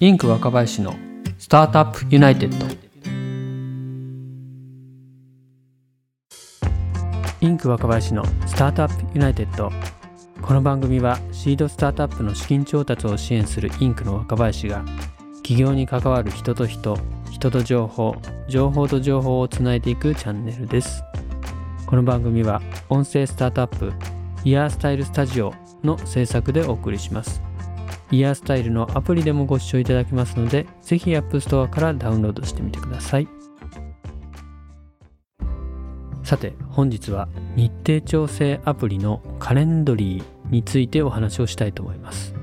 インク若林のスタートアップユナイテッド。インク若林のスタートアップユナイテッド。この番組はシードスタートアップの資金調達を支援するインクの若林が起業に関わる人と人人と情報情報と情報をつないでいくチャンネルです。この番組は音声スタートアップイヤースタイルスタジオの制作でお送りします。イヤースタイルのアプリでもご視聴いただけますのでぜひ App Store からダウンロードしてみてください。さて本日は日程調整アプリのカレンドリーについてお話をしたいと思います。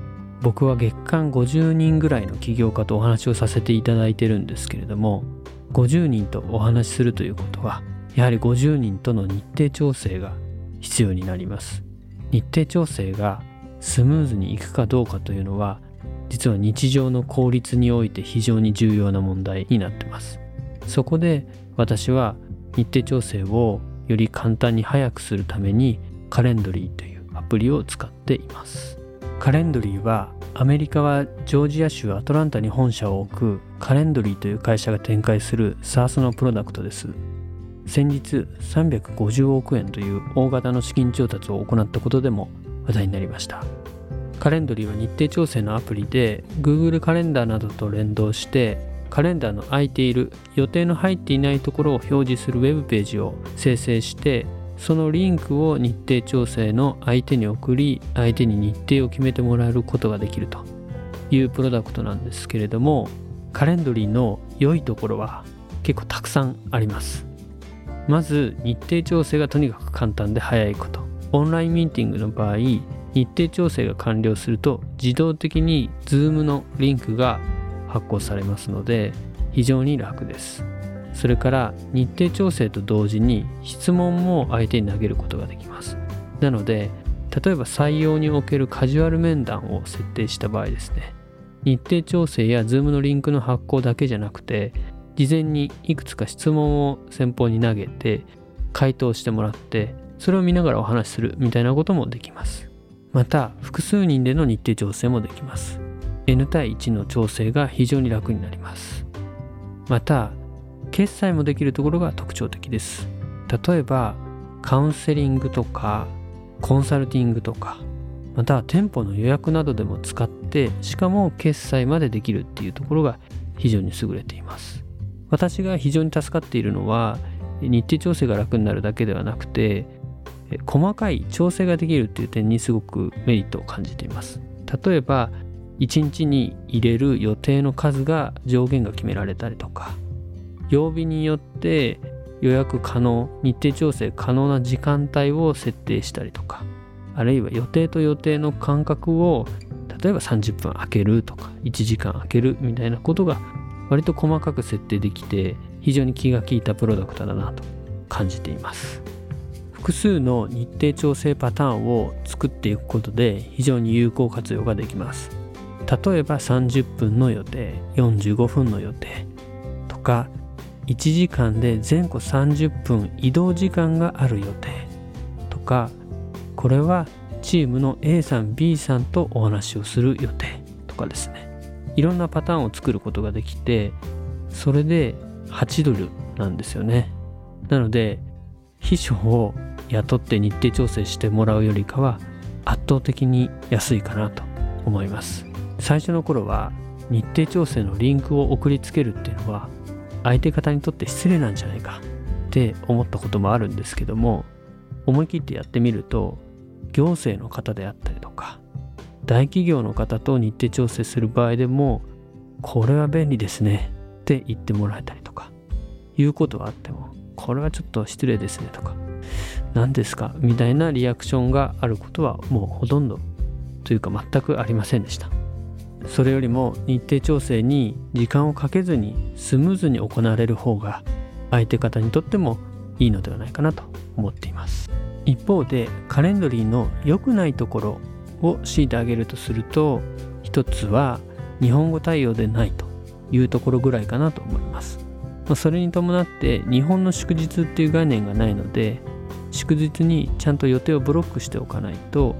僕は月間50人ぐらいの起業家とお話をさせていただいてるんですけれども50人とお話しするということはやはり50人との日程調整が必要になります。日程調整がスムーズにいくかどうかというのは実は日常の効率において非常に重要な問題になってます。そこで私は日程調整をより簡単に早くするためにカレンドリーというアプリを使っています。カレンドリーはアメリカはジョージア州アトランタに本社を置くカレンドリーという会社が展開する SARS のプロダクトです。先日350億円という大型の資金調達を行ったことでも話題になりました。カレンドリーは日程調整のアプリで Google カレンダーなどと連動してカレンダーの空いている予定の入っていないところを表示するウェブページを生成してそのリンクを日程調整の相手に送り相手に日程を決めてもらえることができると。いうプロダクトなんですけれどもカレンドリーの良いところは結構たくさんあります。まず日程調整がとにかく簡単で早いこと。オンラインミーティングの場合日程調整が完了すると自動的に Zoom のリンクが発行されますので非常に楽です。それから日程調整と同時に質問も相手に投げることができます。なので例えば採用におけるカジュアル面談を設定した場合ですね。日程調整や Zoom のリンクの発行だけじゃなくて事前にいくつか質問を先方に投げて回答してもらってそれを見ながらお話しするみたいなこともできます。また複数人での日程調整もできます。N 対1の調整が非常に楽になります。また決済もできるところが特徴的です。例えばカウンセリングとかコンサルティングとかまた店舗の予約などでも使ってしかも決済までできるっていうところが非常に優れています。私が非常に助かっているのは日程調整が楽になるだけではなくて細かい調整ができるっていう点にすごくメリットを感じています。例えば1日に入れる予定の数が上限が決められたりとか曜日によって予約可能日程調整可能な時間帯を設定したりとかあるいは予定と予定の間隔を例えば30分空けるとか1時間空けるみたいなことが割と細かく設定できて非常に気が利いたプロダクトだなと感じています。複数の日程調整パターンを作っていくことで非常に有効活用ができます。例えば30分の予定45分の予定とか1時間で前後30分移動時間がある予定とかこれはチームの A さん B さんとお話をする予定とかですね。いろんなパターンを作ることができてそれで8ドルなんですよね。なので秘書を雇って日程調整してもらうよりかは圧倒的に安いかなと思います。最初の頃は日程調整のリンクを送りつけるっていうのは相手方にとって失礼なんじゃないかって思ったこともあるんですけども思い切ってやってみると行政の方であったりとか大企業の方と日程調整する場合でもこれは便利ですねって言ってもらえたりとかいうことがあってもこれはちょっと失礼ですねとか何ですか？みたいなリアクションがあることはもうほとんどというか全くありませんでした。それよりも日程調整に時間をかけずにスムーズに行われる方が相手方にとってもいいのではないかなと思っています。一方でカレンドリーの良くないところを強いてあげるとすると一つは日本語対応でないというところぐらいかなと思います。それに伴って日本の祝日っていう概念がないので祝日にちゃんと予定をブロックしておかないと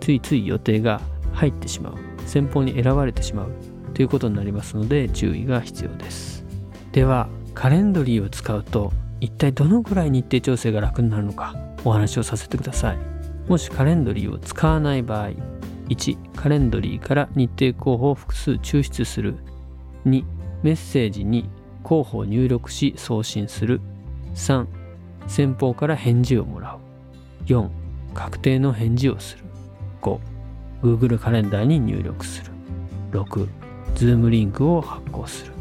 ついつい予定が入ってしまう。先方に選ばれてしまうということになりますので注意が必要ですではカレンドリーを使うと一体どのぐらい日程調整が楽になるのかお話をさせてください。もしカレンドリーを使わない場合1カレンドリーから日程候補を複数抽出する。2メッセージに候補を入力し送信する。3先方から返事をもらう。4確定の返事をする。5 Google カレンダーに入力する。6 Zoom リンクを発行する。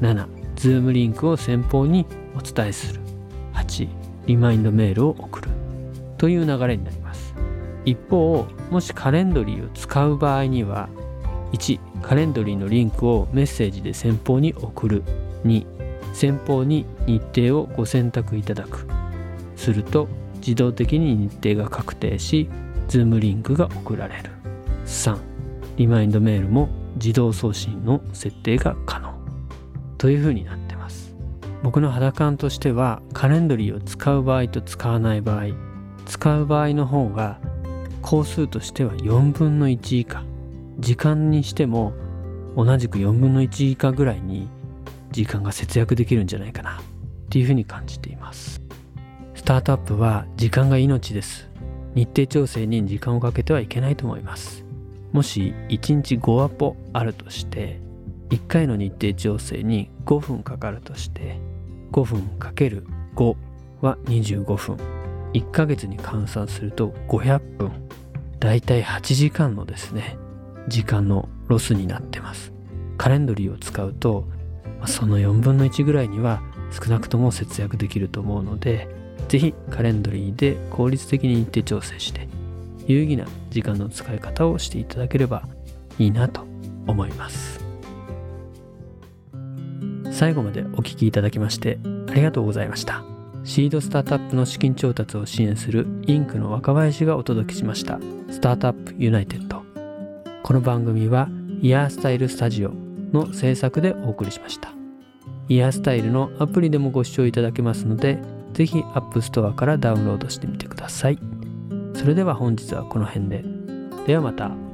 7 Zoom リンクを先方にお伝えする。8リマインドメールを送る。という流れになります。一方もしカレンドリーを使う場合には1カレンドリーのリンクをメッセージで先方に送る。2先方に日程をご選択いただく。すると自動的に日程が確定し Zoom リンクが送られる。3リマインドメールも自動送信の設定が可能。というふうになってます。僕の肌感としてはカレンドリーを使う場合と使わない場合使う場合の方が工数としては4分の1以下。時間にしても同じく4分の1以下ぐらいに時間が節約できるんじゃないかな。っていうふうに感じています。タートアップは時間が命です。日程調整に時間をかけてはいけないと思います。もし1日5アポあるとして1回の日程調整に5分かかるとして5分かける5は25分。1ヶ月に換算すると500分。だいたい8時間のですね時間のロスになってます。カレンドリーを使うとその4分の1ぐらいには少なくとも節約できると思うので是非カレンドリーで効率的に日程調整して有意義な時間の使い方をしていただければいいなと思います。最後までお聴きいただきましてありがとうございました。シードスタートアップの資金調達を支援するインクの若林がお届けしましたスタートアップユナイテッド。この番組はイヤースタイルスタジオの制作でお送りしました。イヤースタイルのアプリでもご視聴いただけますのでぜひ App Store からダウンロードしてみてくださいそれでは本日はこの辺でではまた。